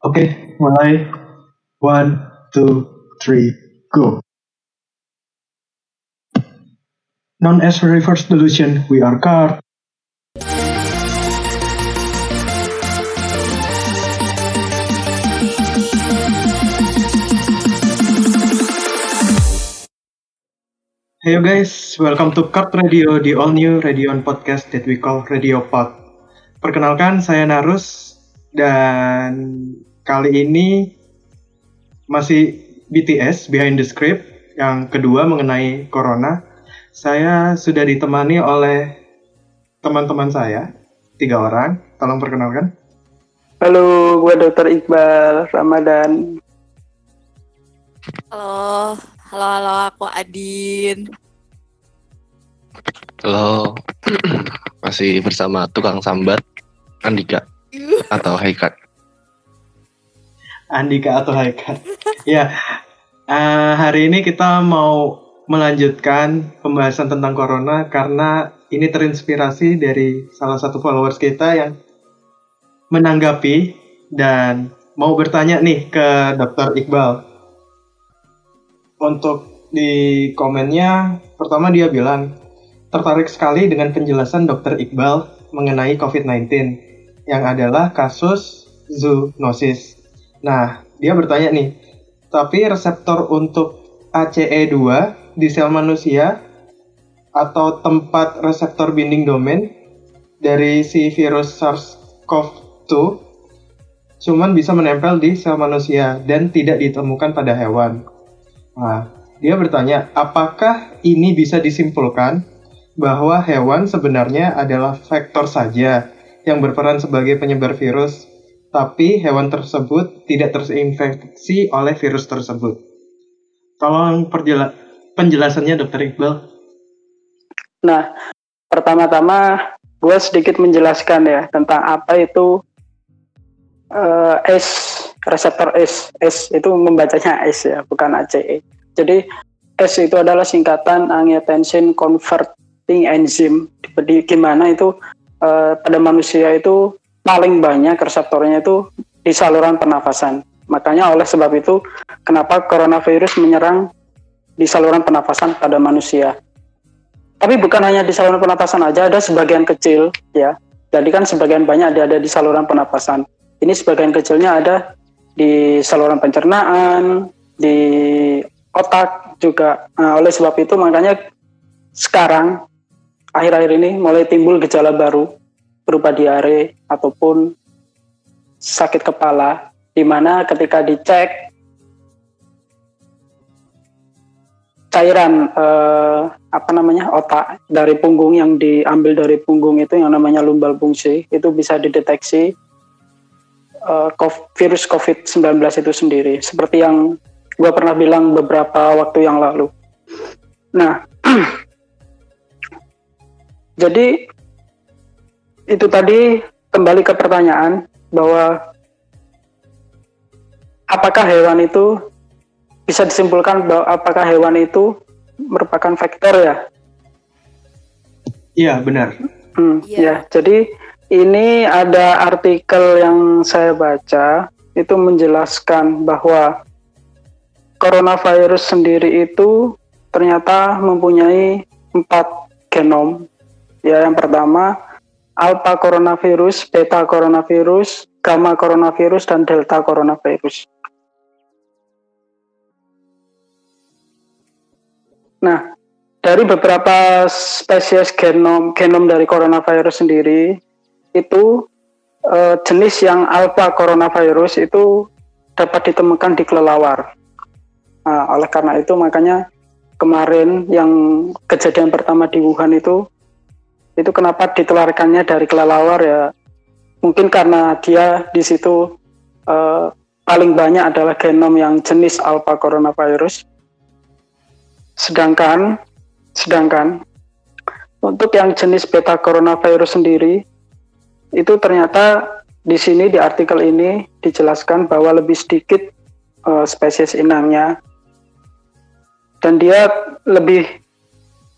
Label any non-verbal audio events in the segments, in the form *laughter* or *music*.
Oke, mulai. One, two, three, go. Known as reverse delusion, we are card. Hey you guys, welcome to Card Radio, the all new radio on podcast that we call Radio Pod. Perkenalkan, saya Narus dan kali ini masih BTS Behind the Script yang kedua mengenai Corona. Saya sudah ditemani oleh teman-teman saya, tiga orang. Tolong perkenalkan. Halo, gue Dr. Iqbal Ramadan. Halo, halo, halo, aku Adin. Halo, *clears throat* masih bersama tukang sambat Andika atau Haikat. Andika atau Haika. ya, eh, hari ini kita mau melanjutkan pembahasan tentang Corona karena ini terinspirasi dari salah satu followers kita yang menanggapi dan mau bertanya nih ke Dr. Iqbal. Untuk di komennya, pertama dia bilang, tertarik sekali dengan penjelasan Dr. Iqbal mengenai COVID-19 yang adalah kasus zoonosis. Nah, dia bertanya nih, tapi reseptor untuk ACE2 di sel manusia atau tempat reseptor binding domain dari si virus SARS-CoV-2 cuman bisa menempel di sel manusia dan tidak ditemukan pada hewan. Nah, dia bertanya, apakah ini bisa disimpulkan bahwa hewan sebenarnya adalah vektor saja yang berperan sebagai penyebar virus, tapi hewan tersebut tidak terinfeksi oleh virus tersebut. Tolong perjela penjelasannya, Dokter Iqbal. Nah, pertama-tama gue sedikit menjelaskan ya tentang apa itu uh, S, reseptor S. S itu membacanya S ya, bukan ACE. Jadi S itu adalah singkatan angiotensin converting enzyme. Di gimana itu uh, pada manusia itu paling banyak reseptornya itu di saluran pernafasan. Makanya oleh sebab itu kenapa coronavirus menyerang di saluran pernafasan pada manusia. Tapi bukan hanya di saluran pernapasan aja, ada sebagian kecil ya. Jadi kan sebagian banyak ada, ada di saluran pernapasan. Ini sebagian kecilnya ada di saluran pencernaan, di otak juga. Nah, oleh sebab itu makanya sekarang akhir-akhir ini mulai timbul gejala baru berupa diare ataupun sakit kepala di mana ketika dicek cairan eh, apa namanya otak dari punggung yang diambil dari punggung itu yang namanya lumbal fungsi itu bisa dideteksi eh, virus COVID-19 itu sendiri seperti yang gue pernah bilang beberapa waktu yang lalu. Nah, *clears throat* jadi itu tadi kembali ke pertanyaan bahwa apakah hewan itu bisa disimpulkan bahwa apakah hewan itu merupakan vektor ya? Iya benar. Hmm, Iya. Ya, jadi ini ada artikel yang saya baca itu menjelaskan bahwa coronavirus sendiri itu ternyata mempunyai empat genom. Ya, yang pertama alpha coronavirus, beta coronavirus, gamma coronavirus, dan delta coronavirus. Nah, dari beberapa spesies genom genom dari coronavirus sendiri itu eh, jenis yang alpha coronavirus itu dapat ditemukan di kelelawar. Nah, oleh karena itu makanya kemarin yang kejadian pertama di Wuhan itu itu kenapa ditularkannya dari kelelawar ya? Mungkin karena dia di situ eh, paling banyak adalah genom yang jenis alpha coronavirus. Sedangkan sedangkan untuk yang jenis beta coronavirus sendiri itu ternyata di sini di artikel ini dijelaskan bahwa lebih sedikit eh, spesies inangnya. Dan dia lebih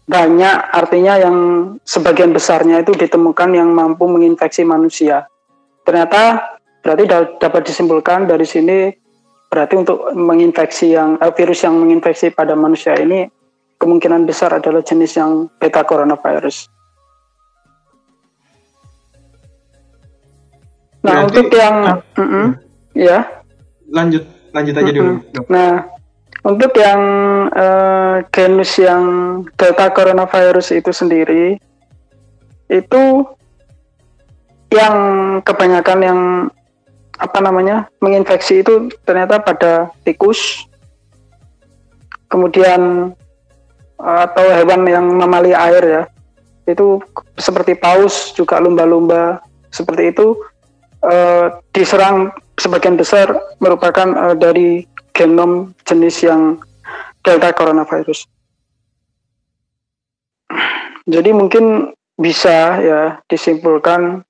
banyak artinya yang sebagian besarnya itu ditemukan yang mampu menginfeksi manusia. Ternyata berarti da- dapat disimpulkan dari sini berarti untuk menginfeksi yang eh, virus yang menginfeksi pada manusia ini kemungkinan besar adalah jenis yang beta coronavirus. Nah, Berarti- untuk yang ah, Mm-mm, ya. Lanjut, lanjut aja dulu. Dok. Nah, untuk yang eh, genus yang Delta coronavirus itu sendiri, itu yang kebanyakan yang apa namanya menginfeksi itu ternyata pada tikus, kemudian eh, atau hewan yang mamalia air ya, itu seperti paus juga lumba-lumba seperti itu eh, diserang sebagian besar merupakan eh, dari genom jenis yang Delta coronavirus. Jadi mungkin bisa ya disimpulkan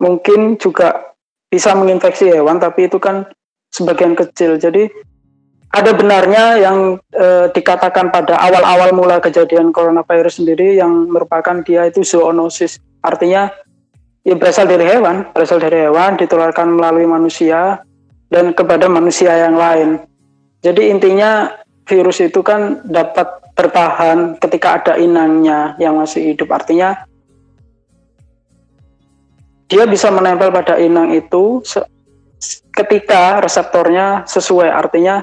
mungkin juga bisa menginfeksi hewan tapi itu kan sebagian kecil. Jadi ada benarnya yang eh, dikatakan pada awal-awal mula kejadian coronavirus sendiri yang merupakan dia itu zoonosis. Artinya ya berasal dari hewan, berasal dari hewan ditularkan melalui manusia dan kepada manusia yang lain. Jadi intinya virus itu kan dapat bertahan ketika ada inangnya yang masih hidup. Artinya dia bisa menempel pada inang itu ketika reseptornya sesuai. Artinya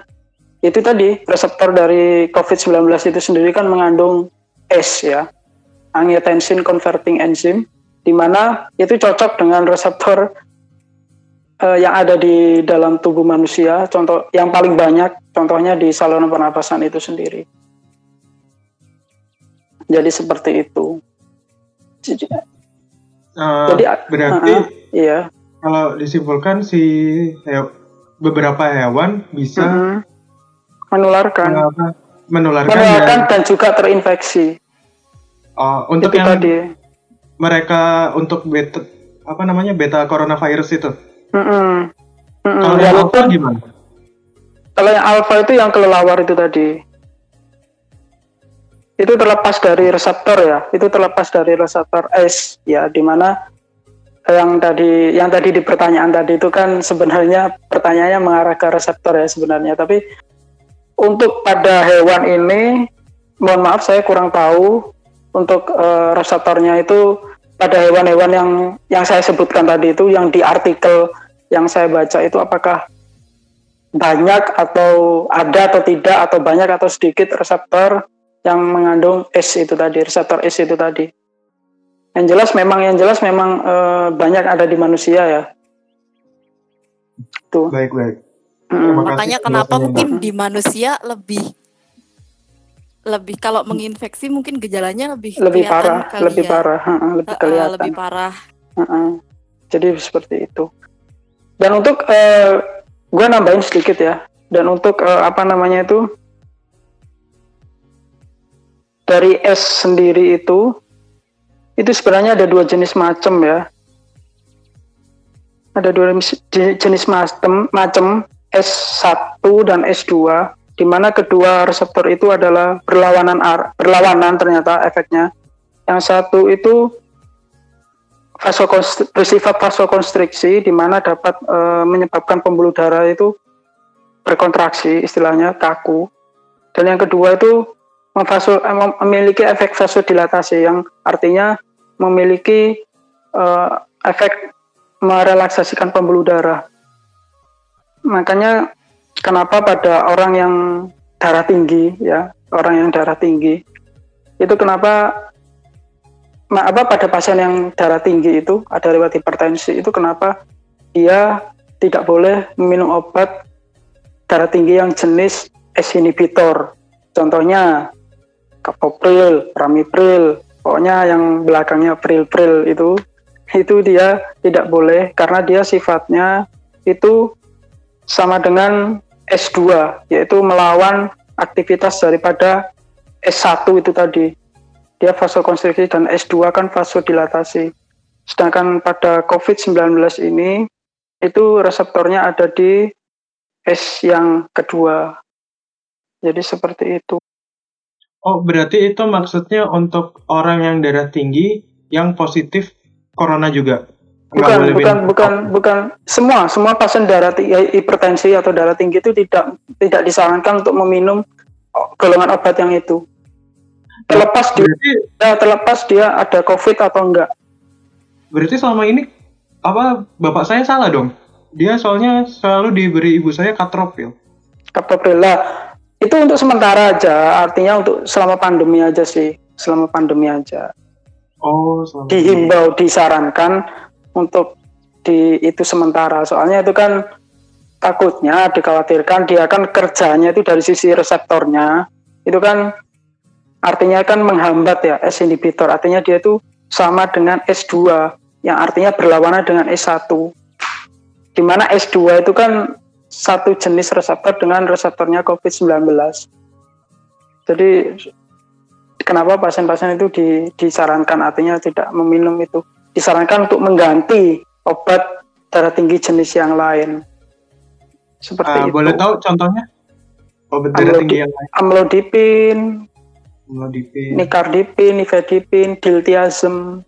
itu tadi reseptor dari COVID-19 itu sendiri kan mengandung S ya, angiotensin converting enzyme, di mana itu cocok dengan reseptor eh, yang ada di dalam tubuh manusia. Contoh yang paling banyak, contohnya di saluran pernapasan itu sendiri. Jadi seperti itu. Jadi, Eh, jadi berarti uh-uh, iya. kalau disimpulkan si he- beberapa hewan bisa Mhm. menularkan, mengapa, menularkan, menularkan dan dan juga terinfeksi. oh, untuk itu yang tadi. mereka untuk beta apa namanya beta coronavirus itu. Mm-mm. Mm-mm. Kalau yang alpha gimana? kalau yang alfa itu yang kelelawar itu tadi. Itu terlepas dari reseptor ya. Itu terlepas dari reseptor S ya di mana yang tadi yang tadi di pertanyaan tadi itu kan sebenarnya pertanyaannya mengarah ke reseptor ya sebenarnya. Tapi untuk pada hewan ini mohon maaf saya kurang tahu untuk eh, reseptornya itu pada hewan-hewan yang yang saya sebutkan tadi itu yang di artikel yang saya baca itu apakah banyak atau ada atau tidak atau banyak atau sedikit reseptor yang mengandung S itu tadi reseptor S itu tadi yang jelas memang yang jelas memang eh, banyak ada di manusia ya tuh Baik baik. Mm. Kasih Makanya kenapa mungkin di manusia lebih lebih kalau menginfeksi mungkin gejalanya lebih lebih parah kali lebih ya. parah heeh, lebih kelihatan lebih parah. Heeh. jadi seperti itu dan untuk eh, gue nambahin sedikit ya. Dan untuk eh, apa namanya itu dari S sendiri itu itu sebenarnya ada dua jenis macam ya. Ada dua jenis- macam macam S1 dan S2 di mana kedua reseptor itu adalah berlawanan berlawanan ternyata efeknya. Yang satu itu bersifat vasokonstriksi di mana dapat eh, menyebabkan pembuluh darah itu berkontraksi istilahnya kaku. Dan yang kedua itu memvaso- eh, mem- memiliki efek vasodilatasi yang artinya memiliki eh, efek merelaksasikan pembuluh darah. Makanya kenapa pada orang yang darah tinggi ya orang yang darah tinggi itu kenapa Nah, apa pada pasien yang darah tinggi itu ada riwayat hipertensi itu kenapa dia tidak boleh meminum obat darah tinggi yang jenis S inhibitor. Contohnya captopril, ramipril, pokoknya yang belakangnya pril-pril itu itu dia tidak boleh karena dia sifatnya itu sama dengan S2 yaitu melawan aktivitas daripada S1 itu tadi dia vasokonstriksi dan S2 kan vasodilatasi. Sedangkan pada COVID-19 ini itu reseptornya ada di S yang kedua. Jadi seperti itu. Oh berarti itu maksudnya untuk orang yang darah tinggi yang positif corona juga. Bukan, bukan, bukan, bukan. Semua, semua pasien darah ti- hipertensi atau darah tinggi itu tidak tidak disarankan untuk meminum o- golongan obat yang itu. Terlepas dia, Berarti terlepas dia ada COVID atau enggak. berarti selama ini apa bapak saya salah dong? Dia soalnya selalu diberi ibu saya katropil. Kaptopril itu untuk sementara aja, artinya untuk selama pandemi aja sih, selama pandemi aja. Oh, selama Dihimbau, disarankan untuk di itu sementara. Soalnya itu kan takutnya dikhawatirkan dia kan kerjanya itu dari sisi reseptornya itu kan artinya kan menghambat ya S inhibitor. Artinya dia itu sama dengan S2 yang artinya berlawanan dengan S1 di mana S2 itu kan satu jenis reseptor dengan reseptornya COVID-19 jadi kenapa pasien-pasien itu di- disarankan? Artinya tidak meminum itu. Disarankan untuk mengganti obat darah tinggi jenis yang lain. Seperti Ah, itu. boleh tahu contohnya? Obat darah tinggi yang lain. amlodipin Amlodipin. nicardipin nifedipin diltiazem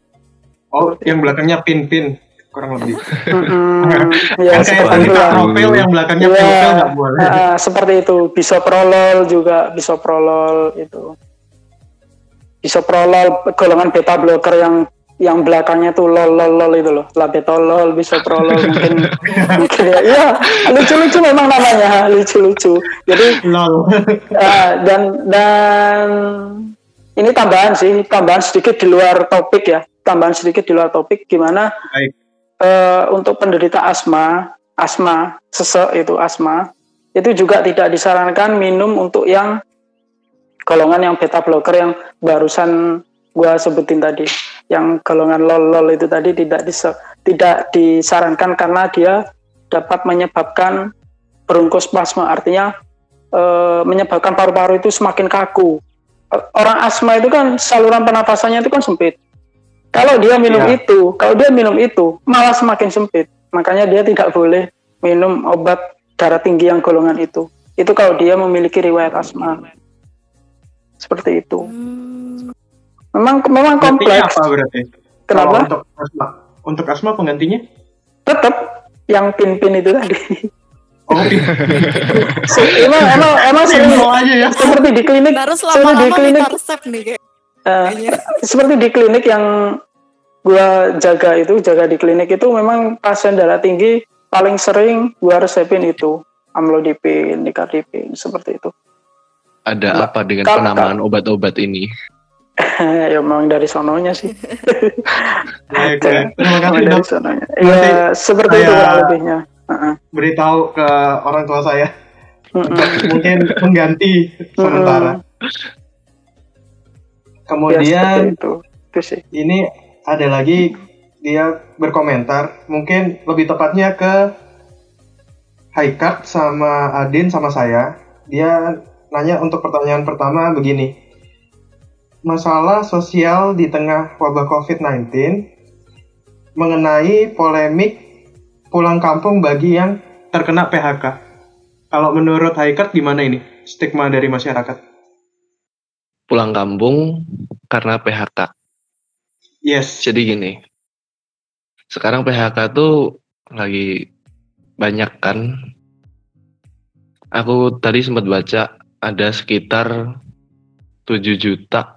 Oh, yang belakangnya pin-pin kurang lebih. Mm-mm. *laughs* ya kan kayak yang belakangnya Iya, pin-pin nggak boleh. ah, seperti itu bisoprolol juga bisoprolol itu bisoprolol golongan beta blocker yang yang belakangnya tuh lol lol lol itu loh labetolol bisoprolol mungkin *laughs* mungkin ya Iya, lucu-lucu memang namanya lucu-lucu jadi Lol. *laughs* Ah, dan dan ini tambahan sih, tambahan sedikit di luar topik ya, tambahan sedikit di luar topik gimana Baik. eh, untuk penderita asma, asma sesek itu asma itu juga tidak disarankan minum untuk yang golongan yang beta blocker yang barusan gua sebutin tadi, yang golongan lol lol itu tadi tidak disa- tidak disarankan karena dia dapat menyebabkan bronkospasma artinya eh, menyebabkan paru-paru itu semakin kaku. Eh, Orang asma itu kan saluran pernapasannya itu kan sempit. Kalau dia minum Iya. itu, kalau dia minum itu malah semakin sempit. Makanya dia tidak boleh minum obat darah tinggi yang golongan itu. Itu kalau dia memiliki riwayat asma. Seperti itu. Hmm, Memang memang kompleks. apa berarti? Kalau Kenapa? untuk asma. Untuk asma penggantinya? Tetap yang pin-pin itu tadi. Oh. *laughs* Se- emang emang emang sering aja ya. seperti di klinik harus seperti di lama-lama klinik nih kayak. Eh, kayaknya. *laughs* seperti di klinik yang gua jaga itu jaga di klinik itu memang pasien darah tinggi paling sering gua resepin itu amlodipin, nicardipin seperti itu. Ada Mbak, apa dengan penamaan obat-obat ini? *laughs* ya memang dari sononya sih. Terima kasih dari dok. sononya. Ya seperti itu kurang lebihnya. Heeh. Beritahu ke orang tua saya. Mm-mm. *laughs* Mungkin mengganti sementara. Ya, Kemudian seperti itu. Itu sih. ini ada lagi dia berkomentar mungkin lebih tepatnya ke Haikat sama Adin sama saya dia nanya untuk pertanyaan pertama begini masalah sosial di tengah wabah COVID-19 mengenai polemik pulang kampung bagi yang terkena PHK kalau menurut Haikat gimana ini stigma dari masyarakat Pulang kampung karena PHK. yes Jadi gini, sekarang PHK tuh lagi banyak kan. Aku tadi sempat baca ada sekitar 7 juta,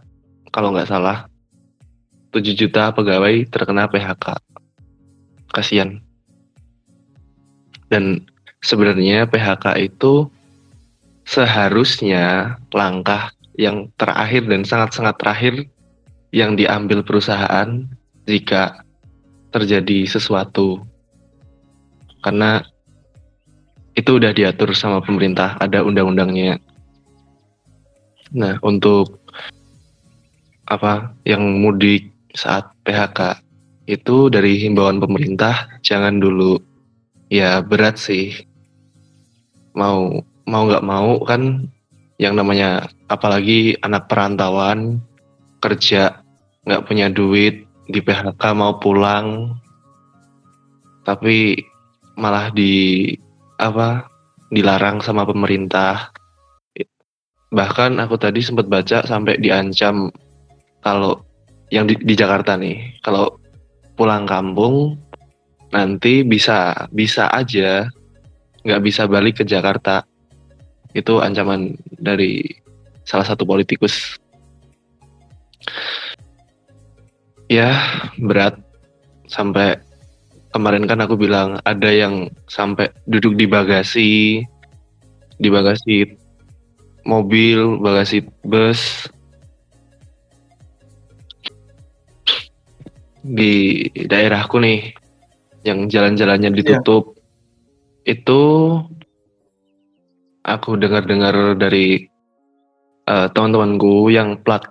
kalau nggak salah, 7 juta pegawai terkena PHK. Kasian. Dan sebenarnya PHK itu seharusnya langkah yang terakhir dan sangat-sangat terakhir yang diambil perusahaan jika terjadi sesuatu karena itu udah diatur sama pemerintah ada undang-undangnya nah untuk apa yang mudik saat PHK itu dari himbauan pemerintah jangan dulu. Ya berat sih. Mau mau nggak mau kan yang namanya apalagi anak perantauan kerja nggak punya duit di PHK mau pulang tapi malah di apa dilarang sama pemerintah. Bahkan aku tadi sempat baca sampai diancam kalau yang di, di Jakarta nih kalau pulang kampung nanti bisa bisa aja nggak bisa balik ke Jakarta. Itu ancaman dari salah satu politikus. Ya, berat sampai kemarin kan aku bilang ada yang sampai duduk di bagasi di bagasi mobil, bagasi bus di daerahku nih yang jalan-jalannya ditutup itu aku dengar-dengar dari eh, teman-temanku yang plat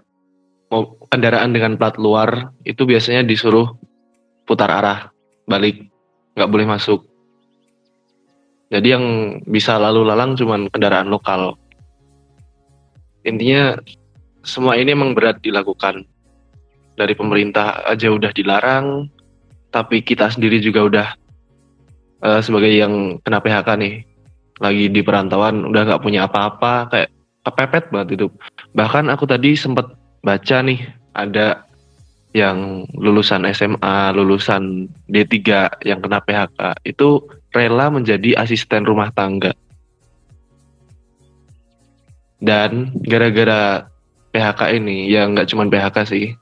mau kendaraan dengan plat luar itu biasanya disuruh putar arah balik nggak boleh masuk. Jadi yang bisa lalu lalang cuman kendaraan lokal. Intinya semua ini emang berat dilakukan dari pemerintah aja udah dilarang tapi kita sendiri juga udah eh, sebagai yang kena PHK nih lagi di perantauan udah nggak punya apa-apa kayak kepepet banget itu bahkan aku tadi sempat baca nih ada yang lulusan SMA, lulusan D3 yang kena PHK itu rela menjadi asisten rumah tangga. Dan gara-gara PHK ini, ya nggak cuma PHK sih.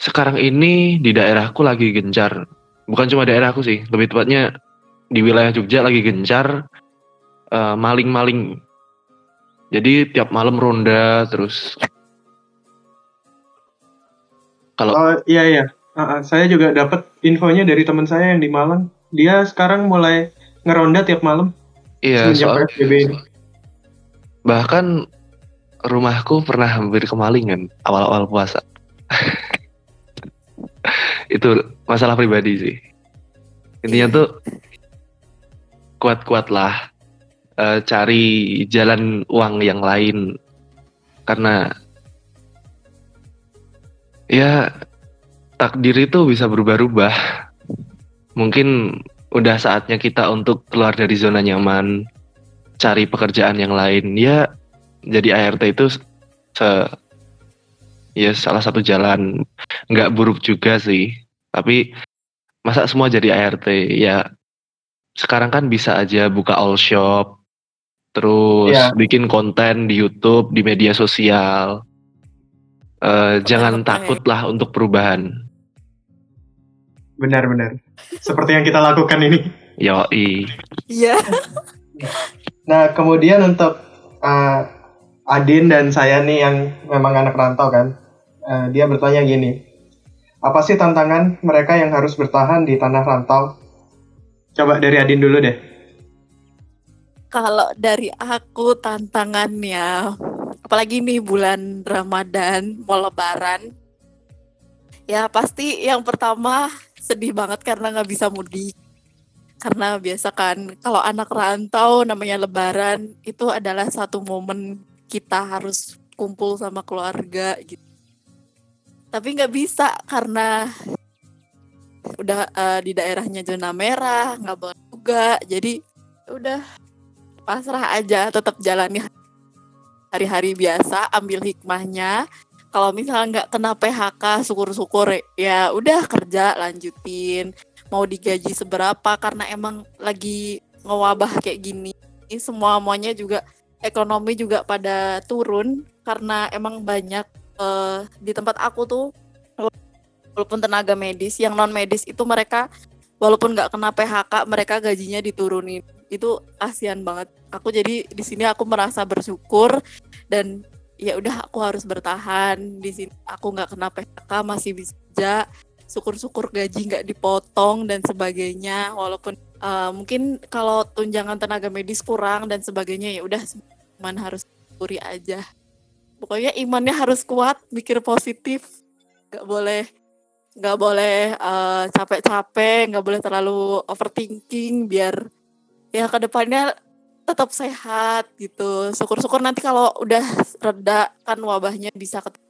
Sekarang ini di daerahku lagi gencar. Bukan cuma daerahku sih, lebih tepatnya di wilayah Jogja lagi gencar eh, maling-maling. Jadi tiap malam ronda terus kalau Oh iya iya. Ah, saya juga dapat infonya dari teman saya yang di Malang. Dia sekarang mulai ngeronda tiap malam iya soal ini. bahkan rumahku pernah hampir kemalingan awal-awal puasa. *laughs* Itu masalah pribadi sih. Intinya tuh kuat-kuatlah eh, cari jalan uang yang lain karena ya takdir itu bisa berubah-ubah. Mungkin udah saatnya kita untuk keluar dari zona nyaman, cari pekerjaan yang lain. Ya jadi ART itu se ya salah satu jalan nggak buruk juga sih. Tapi masa semua jadi ART ya sekarang kan bisa aja buka all shop terus Iya. bikin konten di YouTube di media sosial Eh, jangan Betul, takut lah untuk perubahan Benar-benar. Seperti yang kita lakukan ini. yoi Iya. Nah, kemudian untuk uh, Adin dan saya nih yang memang anak rantau kan, uh, dia bertanya gini, apa sih tantangan mereka yang harus bertahan di tanah rantau? Coba dari Adin dulu deh. Kalau dari aku tantangannya, apalagi nih bulan Ramadan mau Lebaran, ya pasti yang pertama sedih banget karena nggak bisa mudik. Karena biasa kan kalau anak rantau namanya Lebaran itu adalah satu momen kita harus kumpul sama keluarga gitu. Tapi nggak bisa karena udah eh, di daerahnya zona merah, nggak boleh juga. Jadi udah pasrah aja tetap jalani hari-hari biasa ambil hikmahnya kalau misalnya nggak kena PHK syukur-syukur ya udah kerja lanjutin mau digaji seberapa karena emang lagi ngewabah kayak gini semua semuanya juga ekonomi juga pada turun karena emang banyak eh, di tempat aku tuh walaupun tenaga medis yang non medis itu mereka walaupun nggak kena PHK mereka gajinya diturunin. Itu kasihan banget. Aku jadi di sini aku merasa bersyukur dan ya udah aku harus bertahan. Di sini aku nggak kena PHK masih bisa. Syukur-syukur gaji nggak dipotong dan sebagainya walaupun uh, mungkin kalau tunjangan tenaga medis kurang dan sebagainya ya udah cuman harus syukuri aja. Pokoknya imannya harus kuat mikir positif. Nggak boleh nggak boleh uh, capek-capek nggak boleh terlalu overthinking biar ya ke depannya tetap sehat gitu. Syukur-syukur nanti kalau udah reda kan wabahnya bisa ket-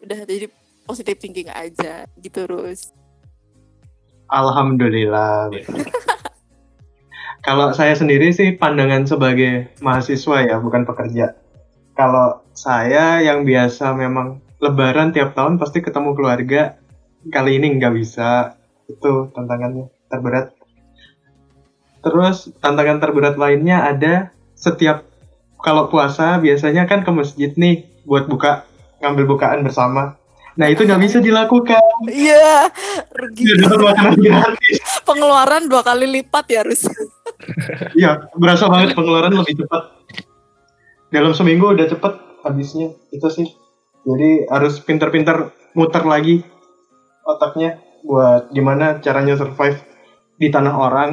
udah jadi positive thinking aja gitu terus Alhamdulillah. *laughs* Kalau saya sendiri sih pandangan sebagai mahasiswa ya, bukan pekerja. Kalau saya yang biasa memang lebaran tiap tahun pasti ketemu keluarga, kali ini nggak bisa. Itu tantangannya. terberat. Terus tantangan terberat lainnya ada setiap kalau puasa biasanya kan ke masjid nih buat buka ngambil bukaan bersama. Nah itu nggak bisa dilakukan. Iya, rugi. Makanan gratis. Pengeluaran dua kali lipat ya harus. Iya, berasa banget pengeluaran lebih cepat. Dalam seminggu udah cepet habisnya. Itu sih. Jadi harus pinter-pinter muter lagi otaknya buat gimana caranya survive di tanah orang.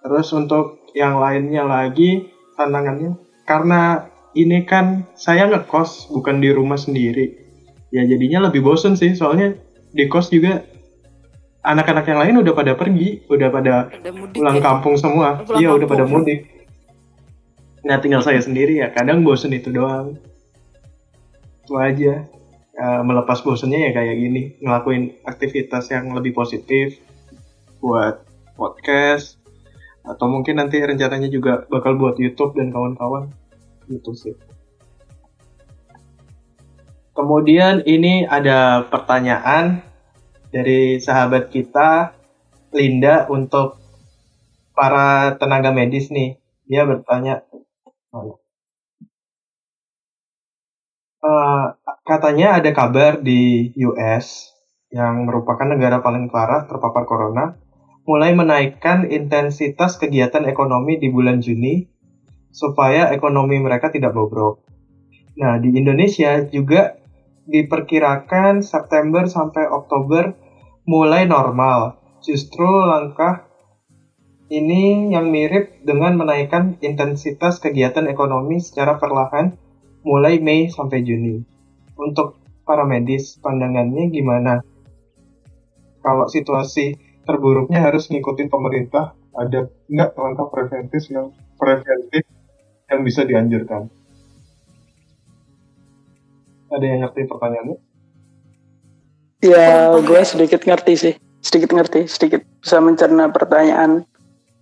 Terus untuk yang lainnya lagi tantangannya karena ini kan saya ngekos bukan di rumah sendiri. Ya jadinya lebih bosen sih soalnya di kos juga anak-anak yang lain udah pada pergi, udah pada Udah mudik pulang ya. kampung semua. Pulang iya, udah pada mudik. Nah, tinggal saya sendiri ya. Kadang bosen itu doang. Itu aja. Eh, melepas bosennya ya kayak gini, ngelakuin aktivitas yang lebih positif buat podcast atau mungkin nanti rencananya juga bakal buat YouTube dan kawan-kawan. Gitu sih. Kemudian ini ada pertanyaan dari sahabat kita Linda untuk para tenaga medis nih. Dia bertanya, "Eh, katanya ada kabar di US yang merupakan negara paling parah terpapar corona, mulai menaikkan intensitas kegiatan ekonomi di bulan Juni supaya ekonomi mereka tidak bobrok. Nah, di Indonesia juga diperkirakan September sampai Oktober mulai normal. Justru langkah ini yang mirip dengan menaikkan intensitas kegiatan ekonomi secara perlahan mulai Mei sampai Juni. Untuk para medis, pandangannya gimana? Kalau situasi terburuknya harus ngikutin pemerintah, ada nggak langkah preventif yang preventif yang bisa dianjurkan? Ada yang ngerti pertanyaannya? Ya, gue sedikit ngerti sih, sedikit ngerti, sedikit bisa mencerna pertanyaan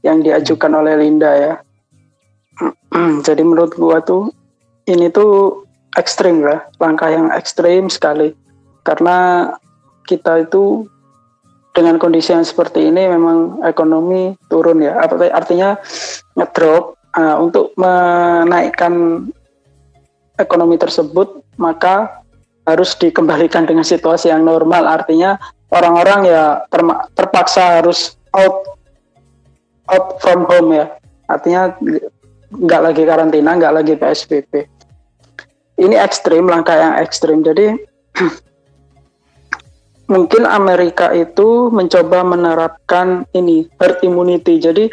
yang diajukan oleh Linda ya. *clears throat* Jadi menurut gue tuh ini tuh ekstrim lah, langkah yang ekstrim sekali. Karena kita itu dengan kondisi yang seperti ini memang ekonomi turun ya. Artinya ngedrop uh, untuk menaikkan ekonomi tersebut maka harus dikembalikan dengan situasi yang normal. Artinya orang-orang ya terpaksa harus out out from home ya. Artinya nggak lagi karantina nggak lagi psbb ini ekstrim langkah yang ekstrim. Jadi *clears throat* mungkin Amerika itu mencoba menerapkan ini herd immunity. Jadi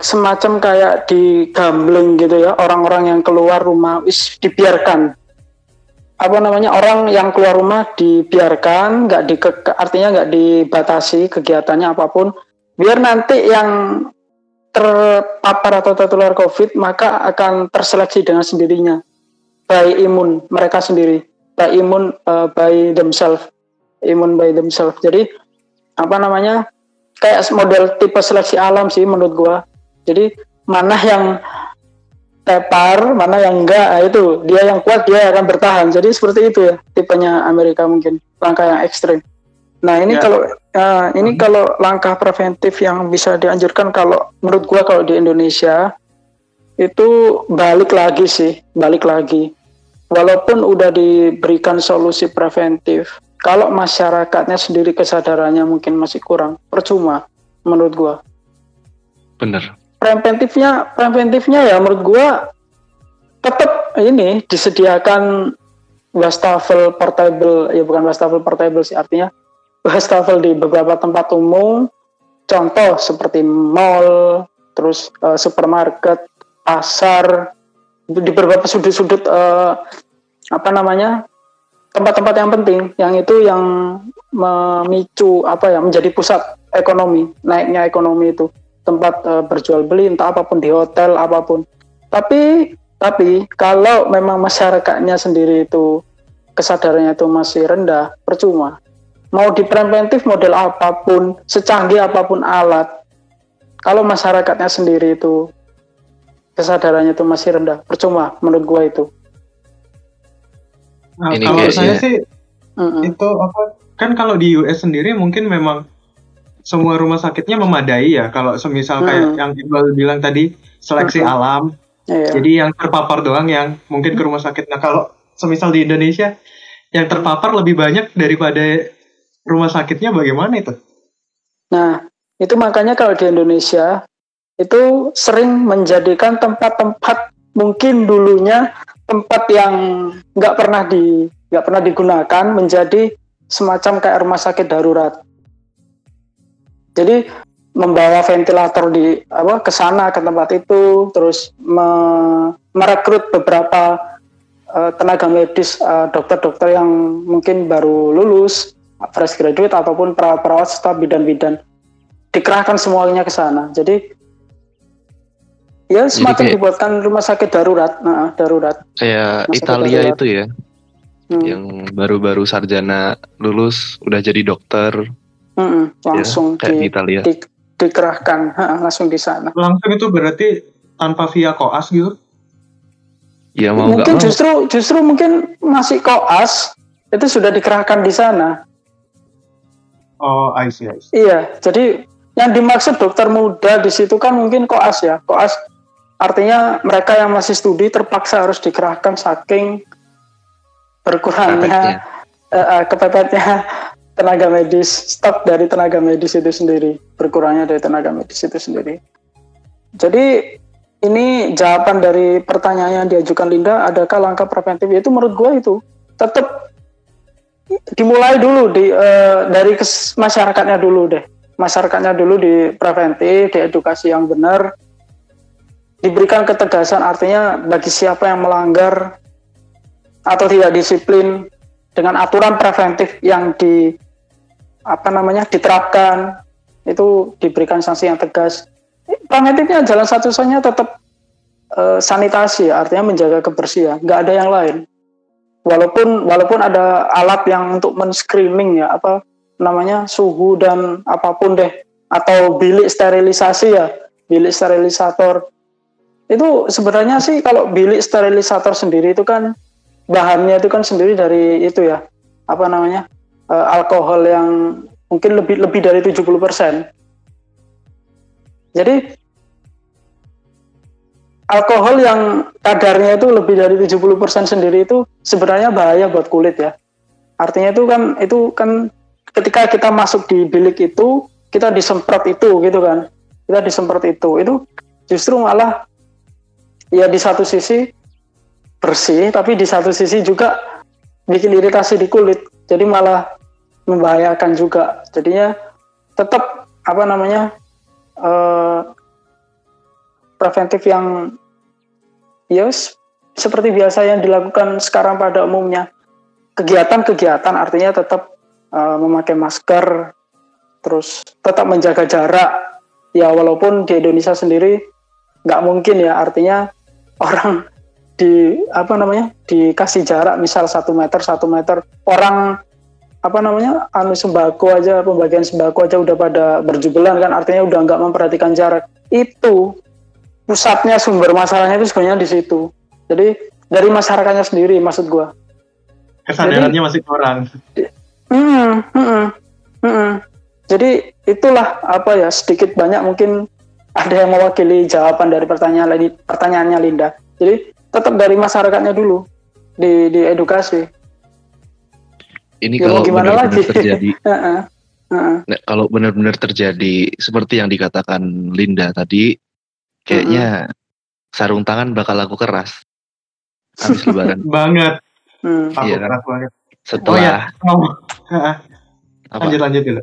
semacam kayak di gambling gitu ya. Orang-orang yang keluar rumah wis dibiarkan apa namanya orang yang keluar rumah dibiarkan nggak di artinya nggak dibatasi kegiatannya apa pun biar nanti yang terpapar atau tertular covid maka akan terseleksi dengan sendirinya. By imun mereka sendiri. By imun uh, by themselves. Imun by themselves. Jadi apa namanya kayak model tipe seleksi alam sih menurut gua. Jadi mana yang tepar, mana yang enggak, nah itu dia yang kuat dia akan bertahan. Jadi seperti itu ya tipenya Amerika mungkin langkah yang ekstrim. Nah ini Ya. kalau uh, ini kalau langkah preventif yang bisa dianjurkan kalau menurut gua kalau di Indonesia itu balik lagi sih, balik lagi. Walaupun udah diberikan solusi preventif, kalau masyarakatnya sendiri kesadarannya mungkin masih kurang, percuma menurut gua Bener. Preventifnya preventifnya ya menurut gua tetap ini disediakan wastafel portable ya bukan wastafel portable sih artinya wastafel di beberapa tempat umum contoh seperti mall terus eh, supermarket pasar di beberapa sudut-sudut eh, apa namanya tempat-tempat yang penting yang itu yang memicu apa ya menjadi pusat ekonomi naiknya ekonomi itu tempat eh, berjual beli entah apa pun di hotel apa pun. Tapi tapi kalau memang masyarakatnya sendiri itu kesadarannya itu masih rendah percuma. Mau di preventif model apa pun secanggih apa pun alat kalau masyarakatnya sendiri itu kesadarannya itu masih rendah percuma menurut gua itu. Nah, Ini kalau kayaknya- saya sih Mm-mm. itu apa kan kalau di US sendiri mungkin memang semua rumah sakitnya memadai ya. Kalau semisal kayak Hmm. yang Iqbal bilang tadi seleksi Hmm. alam, Iya. jadi yang terpapar doang yang mungkin ke rumah sakit. Nah kalau semisal di Indonesia yang terpapar lebih banyak daripada rumah sakitnya bagaimana itu? Nah, itu makanya kalau di Indonesia itu sering menjadikan tempat-tempat mungkin dulunya tempat yang nggak pernah di nggak pernah digunakan menjadi semacam kayak rumah sakit darurat. Jadi membawa ventilator di apa ke sana ke tempat itu, terus me- merekrut beberapa eh, tenaga medis eh, dokter-dokter yang mungkin baru lulus fresh graduate ataupun perawat-perawat serta bidan-bidan dikerahkan semuanya ke sana. Jadi ya semacam kayak- dibuatkan rumah sakit darurat, nah, darurat. Kayak Italia darurat. itu ya, Hmm, yang baru-baru sarjana lulus udah jadi dokter, mm-mm, ya, langsung kayak di di, Italia. di- dikerahkan ha, langsung di sana. Langsung itu berarti tanpa via koas gitu? Ya mau mungkin mau. justru justru mungkin masih koas itu sudah dikerahkan di sana. Oh, I see, I see. Iya, jadi yang dimaksud dokter muda di situ kan mungkin koas ya. Koas artinya mereka yang masih studi terpaksa harus dikerahkan saking berkurangnya eh, eh, kepepetnya tenaga medis, stok dari tenaga medis itu sendiri, berkurangnya dari tenaga medis itu sendiri. Jadi ini jawaban dari pertanyaan yang diajukan Linda, adakah langkah preventif? Itu menurut gue itu tetap dimulai dulu di eh, dari masyarakatnya dulu deh, masyarakatnya dulu di preventif, di edukasi yang benar, diberikan ketegasan artinya bagi siapa yang melanggar atau tidak disiplin dengan aturan preventif yang di apa namanya diterapkan. Itu diberikan sanksi yang tegas. Preventifnya jalan satu-satunya tetap eh, sanitasi artinya menjaga kebersihan. Nggak ada yang lain. Walaupun walaupun ada alat yang untuk men-screening ya apa namanya suhu dan apa pun deh. Atau bilik sterilisasi ya bilik sterilisator. Itu sebenarnya sih kalau bilik sterilisator sendiri itu kan bahannya itu kan sendiri dari itu ya apa namanya eh, alkohol yang mungkin lebih lebih dari 70% jadi alkohol yang kadarnya itu lebih dari 70% sendiri itu sebenarnya bahaya buat kulit ya. Artinya itu kan itu kan ketika kita masuk di bilik itu kita disemprot itu gitu kan. Kita disemprot itu. Itu justru malah ya di satu sisi bersih tapi di satu sisi juga bikin iritasi di kulit. Jadi malah membahayakan juga. Jadinya tetap apa namanya eh, preventif yang ya seperti biasa yang dilakukan sekarang pada umumnya. Kegiatan-kegiatan artinya tetap eh, memakai masker terus tetap menjaga jarak. Ya walaupun di Indonesia sendiri nggak mungkin ya artinya orang di apa namanya dikasih jarak misal satu meter satu meter. Orang apa namanya anu sembako aja pembagian sembako aja udah pada berjubelan kan artinya udah nggak memperhatikan jarak itu pusatnya sumber masalahnya itu sebenarnya di situ jadi dari masyarakatnya sendiri maksud gua Kesadarannya masih kurang. Hmm, hmm, hmm. Jadi itulah apa ya sedikit banyak mungkin ada yang mewakili jawaban dari pertanyaan pertanyaannya Linda. Jadi tetap dari masyarakatnya dulu di di edukasi. Ini Ya, kalau benar-benar terjadi, *laughs* Heeh, heeh. nah, kalau benar-benar terjadi seperti yang dikatakan Linda tadi, kayaknya sarung tangan bakal laku keras habis *laughs* lebaran. Banget. Hmm, Aku Iya. keras banget. Setelah Oh ya, oh. Heeh. apa? lanjut lanjut dulu.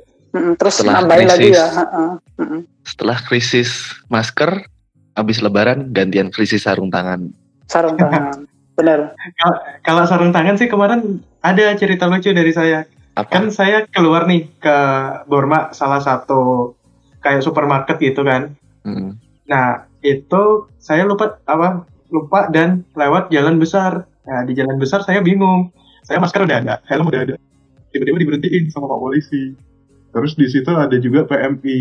Terus Setelah nambahin lagi krisis. ya. heeh, hmm. Setelah krisis masker, habis lebaran gantian krisis sarung tangan. Sarung *laughs* tangan. Benar. Kalau sarung tangan sih kemarin ada cerita lucu dari saya. Apa? Kan saya keluar nih ke Burma salah satu kayak supermarket gitu kan. Hmm. Nah, itu saya lupa apa? Lupa dan lewat jalan besar. Nah, di jalan besar saya bingung. Saya masker udah ada, helm udah ada. Tiba-tiba diberhentiin sama Pak Polisi. Terus di situ ada juga PMI.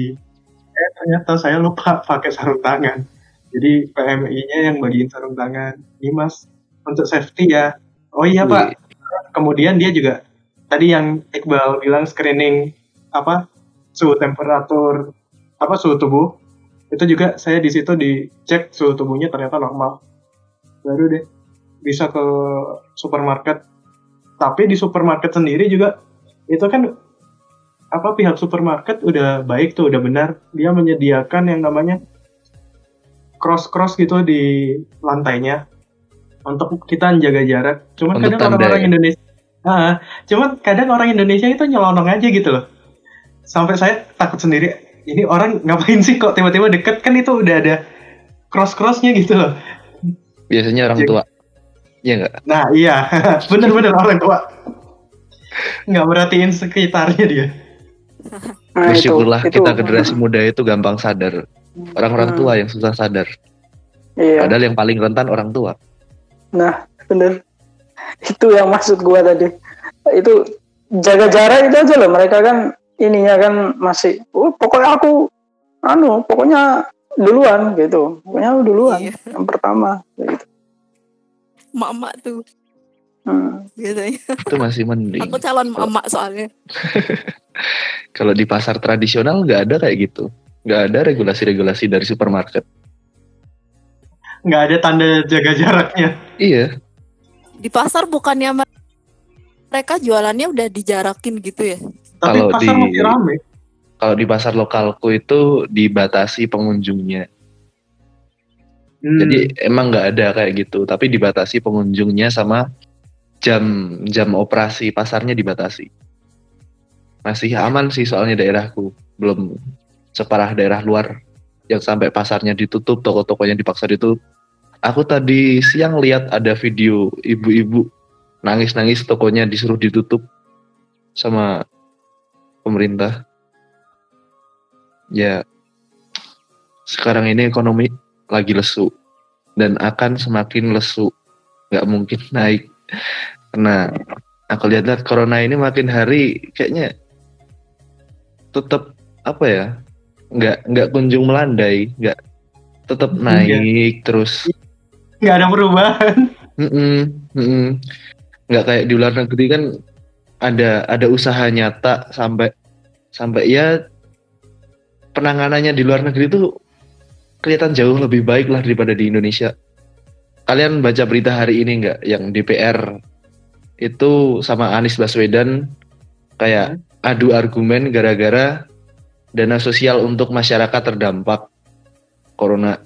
Eh, ternyata saya lupa pakai sarung tangan. Jadi PMI-nya yang bagiin sarung tangan. Ini Mas, untuk safety ya. Oh iya Pak. Kemudian dia juga tadi yang Iqbal bilang screening apa suhu temperatur apa suhu tubuh. Itu juga saya di situ dicek suhu tubuhnya ternyata normal. Baru deh bisa ke supermarket. Tapi di supermarket sendiri juga itu kan apa pihak supermarket udah baik tuh udah benar. Dia menyediakan yang namanya cross cross gitu di lantainya untuk kita menjaga jarak cuman Untuk kadang orang-orang ya? Indonesia ah, cuman kadang orang Indonesia itu nyelonong aja gitu loh sampai saya takut sendiri ini orang ngapain sih kok tiba-tiba deket kan itu udah ada cross crossnya gitu loh Biasanya orang Jadi- tua. Iya nggak? Nah iya, *laughs* bener-bener orang tua. Nggak merhatiin sekitarnya dia. Nah, itu, Bersyukurlah itu, kita generasi muda itu gampang sadar. Orang-orang Hmm. tua yang susah sadar. Iya, Padahal yang paling rentan orang tua. Nah bener. Itu yang maksud gua tadi. Itu jaga jarak itu aja loh. Mereka kan ininya kan masih, oh, pokoknya aku, anu, pokoknya duluan gitu. Pokoknya aku duluan. Iya. Yang pertama. Gitu. Mama tuh Hmm. biasanya. Itu masih mending. Aku calon mama soalnya. *laughs* Kalau di pasar tradisional nggak ada kayak gitu. Nggak ada regulasi-regulasi dari supermarket. Nggak ada tanda jaga jaraknya. Iya, Di pasar bukannya mer- mereka jualannya udah dijarakin gitu ya? Tapi Kalau pasar di- masih rame. kalau di pasar lokalku itu dibatasi pengunjungnya. Hmm. Jadi emang nggak ada kayak gitu, tapi dibatasi pengunjungnya sama jam jam operasi pasarnya dibatasi. Masih aman sih soalnya daerahku, belum separah daerah luar yang sampai pasarnya ditutup, toko-tokonya dipaksa ditutup. Aku tadi siang lihat ada video ibu-ibu nangis-nangis tokonya disuruh ditutup sama pemerintah. Ya, sekarang ini ekonomi lagi lesu dan akan semakin lesu nggak mungkin *laughs* naik karena aku lihat-lihat corona ini makin hari kayaknya tetap apa ya nggak nggak kunjung melandai nggak tetap Iya. naik terus Nggak ada perubahan. Mm-mm, mm-mm. nggak kayak di luar negeri kan ada ada usaha nyata sampai sampai ya penanganannya di luar negeri itu kelihatan jauh lebih baik lah daripada di Indonesia. Kalian baca berita hari ini nggak yang DPR itu sama Anies Baswedan kayak adu argumen gara-gara dana sosial untuk masyarakat terdampak corona.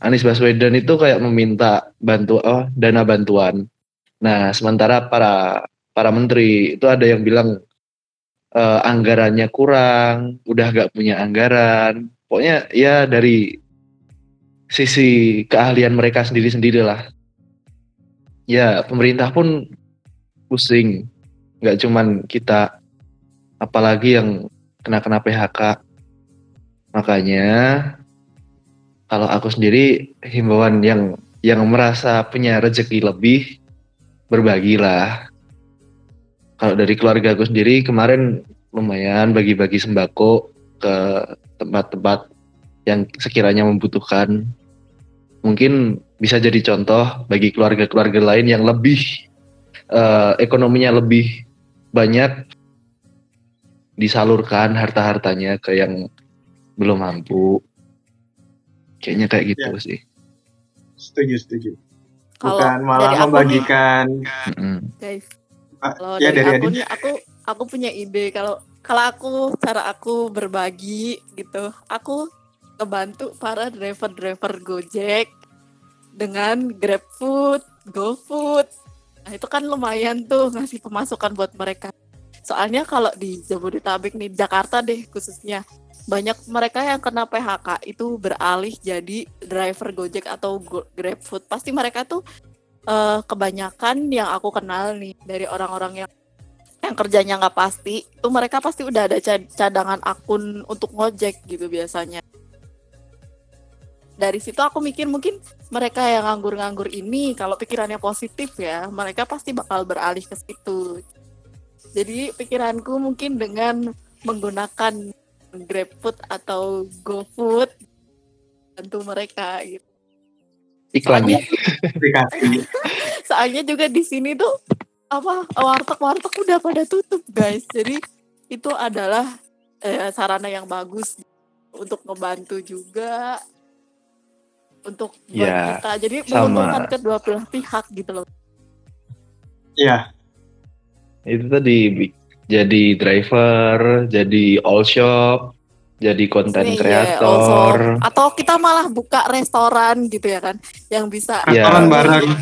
Anies Baswedan itu kayak meminta bantu oh, dana bantuan. Nah, sementara para para menteri itu ada yang bilang eh, anggarannya kurang, udah gak punya anggaran. Pokoknya ya dari sisi keahlian mereka sendiri-sendiri lah. Ya, pemerintah pun pusing. Nggak cuman kita, apalagi yang kena-kena PHK. Makanya kalau aku sendiri himbauan yang yang merasa punya rezeki lebih berbagilah. Kalau dari keluarga aku sendiri kemarin lumayan bagi-bagi sembako ke tempat-tempat yang sekiranya membutuhkan. Mungkin bisa jadi contoh bagi keluarga-keluarga lain yang lebih eh, ekonominya lebih banyak disalurkan harta-hartanya ke yang belum mampu. Kayaknya kayak gitu sih. Setuju, setuju. Kalau Bukan malah nih, membagikan. Guys, Ah, kalau ya dari dari aku nih, aku aku punya ide kalau kalau aku cara aku berbagi gitu, aku ngebantu para driver-driver Gojek dengan GrabFood, GoFood. Nah, itu kan lumayan tuh ngasih pemasukan buat mereka. Soalnya kalau di Jabodetabek nih, Jakarta deh khususnya, banyak mereka yang kena PHK itu beralih jadi driver Gojek atau Go- GrabFood. Pasti mereka tuh eh, kebanyakan yang aku kenal nih dari orang-orang yang yang kerjanya nggak pasti, itu mereka pasti udah ada ca- cadangan akun untuk ngojek gitu biasanya. Dari situ aku mikir mungkin mereka yang nganggur-nganggur ini kalau pikirannya positif ya, mereka pasti bakal beralih ke situ. Jadi pikiranku mungkin dengan menggunakan GrabFood atau GoFood bantu mereka gitu. Iklan Soalnya, soalnya juga di sini tuh apa warteg-warteg udah pada tutup guys. Jadi itu adalah eh, sarana yang bagus untuk ngebantu juga untuk buat Ya, kita. Jadi sama. menguntungkan kedua belah pihak gitu loh. Iya, itu tadi jadi driver, jadi all shop, jadi konten Iya, kreator. also. Atau kita malah buka restoran gitu ya kan, yang bisa. Iya. restoran bareng. *laughs*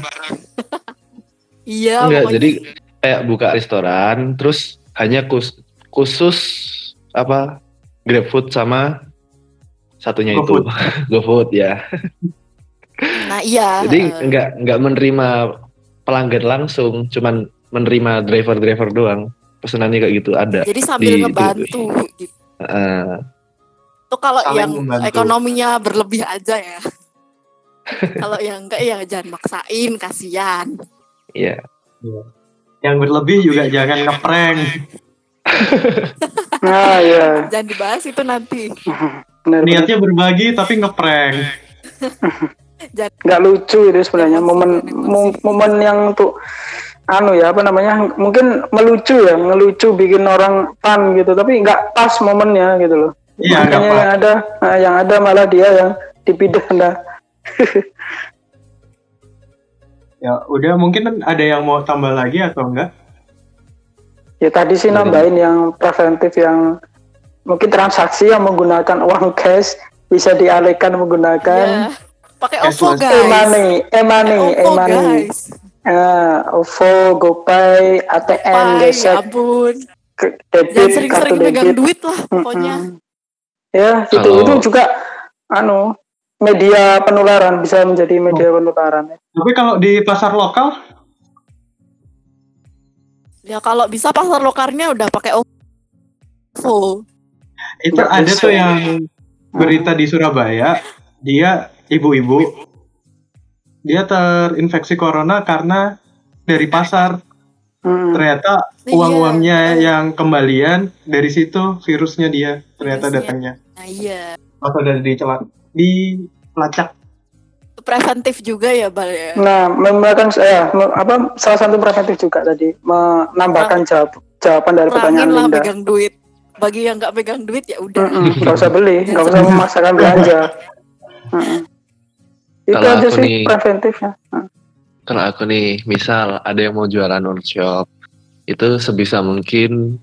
Iya. Enggak, pokoknya jadi kayak buka restoran, terus hanya kus- khusus apa GrabFood sama satunya itu GoFood *laughs* ya. Nah iya. Jadi eh, enggak enggak menerima pelanggan langsung, cuman menerima driver-driver doang. Pesenannya kayak gitu ada. jadi sambil di- ngebantu gitu. Heeh. Itu kalau yang membantu. ekonominya berlebih aja ya. *laughs* kalau yang enggak ya jangan maksain, kasihan. Iya. Yang berlebih juga jangan ngeprank. Nah, *laughs* ya. Jangan dibahas itu nanti. Niatnya berbagi tapi ngeprank. *laughs* nggak lucu itu sebenarnya momen mo- momen yang untuk anu ya apa namanya mungkin melucu ya ngelucu bikin orang fun gitu tapi nggak pas momennya gitu loh Iya, makanya yang ada nah, yang ada malah dia yang dipidana *laughs* Ya udah mungkin ada yang mau tambah lagi atau enggak? ya tadi sih Benar. nambahin yang preventif yang mungkin transaksi yang menggunakan uang cash bisa dialihkan menggunakan Ya. Pakai OVO guys. e-money e-money e-money guys. Ah, OVO, GoPay, ATM, Pai, ya gesek, ampun. Jangan debit, sering-sering megang duit lah pokoknya. Mm-mm. Ya, itu Kalau- itu juga anu media penularan bisa menjadi media penularan. Tapi kalau di pasar lokal, Ya kalau bisa pasar lokalnya udah pakai OVO. itu ada bisa. tuh yang berita di Surabaya, dia ibu-ibu, dia terinfeksi corona karena dari pasar. Hmm. Ternyata Iya. uang-uangnya yang kembalian dari situ virusnya dia ternyata Virusnya. datangnya. Nah iya. Atau dari dicelak, dilacak. Preventif juga ya Bal ya. Nah, memberikan ya, me- apa salah satu preventif juga tadi menambahkan jawab, jawaban dari pertanyaan lah Linda. pegang duit. Bagi yang nggak pegang duit ya udah. Nggak usah beli, *laughs* nggak usah memaksakan belanja. *laughs* Itu Kalau aja aku sih nih- preventifnya. Kalau aku nih, misal ada yang mau jualan workshop, itu sebisa mungkin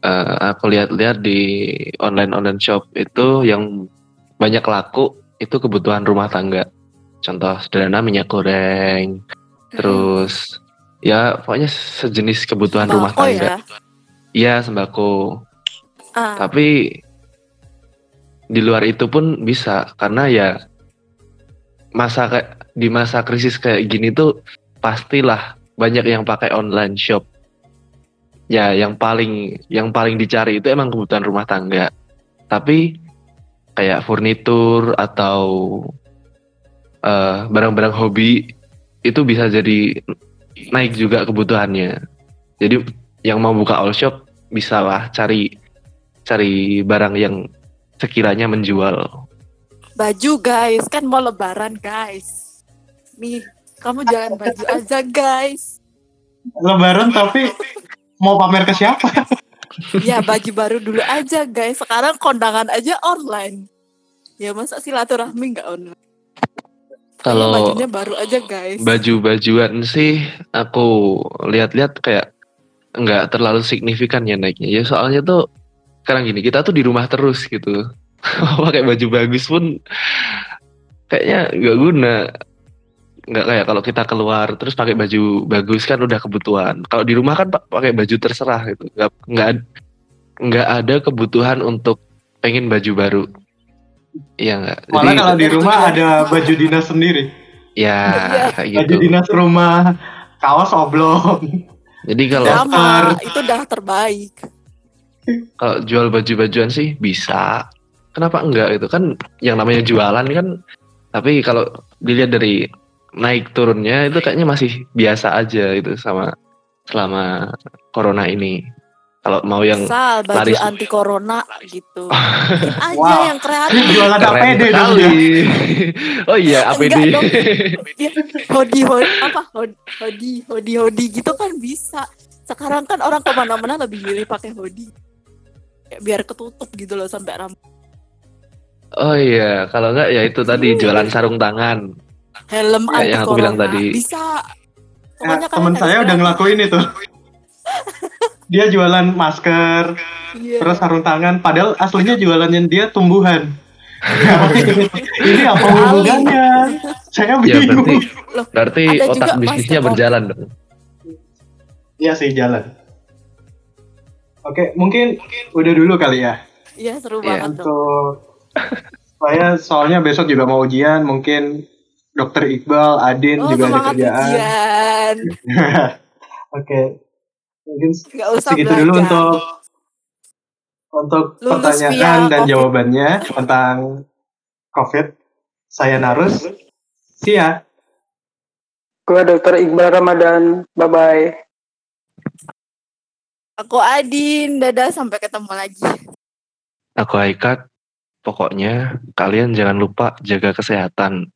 eh, aku lihat-lihat di online-online shop itu yang banyak laku itu kebutuhan rumah tangga. Contoh sederhana minyak goreng, terus ya pokoknya sejenis kebutuhan rumah Sembako tangga. ya. Iya sembako. Ah, Tapi di luar itu pun bisa karena ya masa kayak di masa krisis kayak gini tuh pastilah banyak yang pakai online shop. Ya, yang paling yang paling dicari itu emang kebutuhan rumah tangga. Tapi kayak furnitur atau eh, barang-barang hobi itu bisa jadi naik juga kebutuhannya. Jadi yang mau buka all shop bisa lah cari cari barang yang sekiranya menjual. Baju guys, kan mau lebaran guys. Nih, kamu jangan baju aja guys. Lebaran tapi mau pamer ke siapa? Ya baju baru dulu aja guys. Sekarang kondangan aja online. Ya masa silaturahmi nggak online? Kalau bajunya baru aja guys. baju-bajuan sih aku lihat-lihat kayak nggak terlalu signifikan ya naiknya. Ya soalnya tuh sekarang gini kita tuh di rumah terus gitu. *laughs* Pakai baju bagus pun kayaknya nggak guna. Nggak kayak kalau kita keluar terus pakai baju bagus kan udah kebutuhan. Kalau di rumah kan pak pakai baju terserah gitu. Nggak nggak nggak ada kebutuhan untuk pengen baju baru. Iya nggak. Malah Jadi- kalau di rumah ada baju dinas sendiri. Ya, Iya. kayak Baju gitu. dinas rumah, kaos oblong. Jadi kalau Sama, itu udah terbaik. kalau jual baju-bajuan sih bisa. Kenapa enggak itu kan yang namanya jualan kan. Tapi kalau dilihat dari naik turunnya itu kayaknya masih biasa aja itu sama selama corona ini. Kalau mau yang Misal baju laris- anti corona gitu. *laughs* Bikin aja Wow. yang kreatif. Jualan APD dong dia. oh iya APD. Ya, *laughs* hodi hodi apa hodi hodi hodi hodi gitu kan bisa. Sekarang kan orang ke mana-mana lebih milih pakai hoodie. Kayak biar ketutup gitu loh sampai rambut. Oh iya, kalau enggak ya itu tadi jualan sarung tangan. Helm Kayak anti yang aku bilang tadi. Bisa. Ya, Pokoknya harus saya udah ngelakuin itu. *laughs* dia jualan masker, Iya. terus sarung tangan, padahal aslinya jualannya dia tumbuhan. *laughs* ini apa hubungannya? Saya Ya bingung. berarti Loh, berarti otak bisnisnya masker berjalan dong. Iya sih jalan. Oke, mungkin udah dulu kali ya. Iya seru Iya. banget dong. Saya soalnya besok juga mau ujian, mungkin Dokter Iqbal, Adin Oh juga ada kerjaan. ujian. *laughs* Oke, mungkin segitu dulu untuk untuk Lulus pertanyaan via dan COVID. jawabannya tentang COVID. Saya Narus. See ya. Gue Dokter Iqbal Ramadan. Bye bye. Aku Adin, dadah sampai ketemu lagi. Aku Haikat. Pokoknya kalian jangan lupa jaga kesehatan.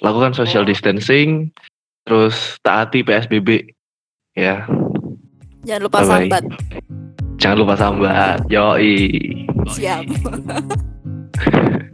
Lakukan social distancing, terus taati PSBB. Ya, Jangan lupa Bye-bye. sambat. jangan lupa sambat. Yoi. Siap. *laughs*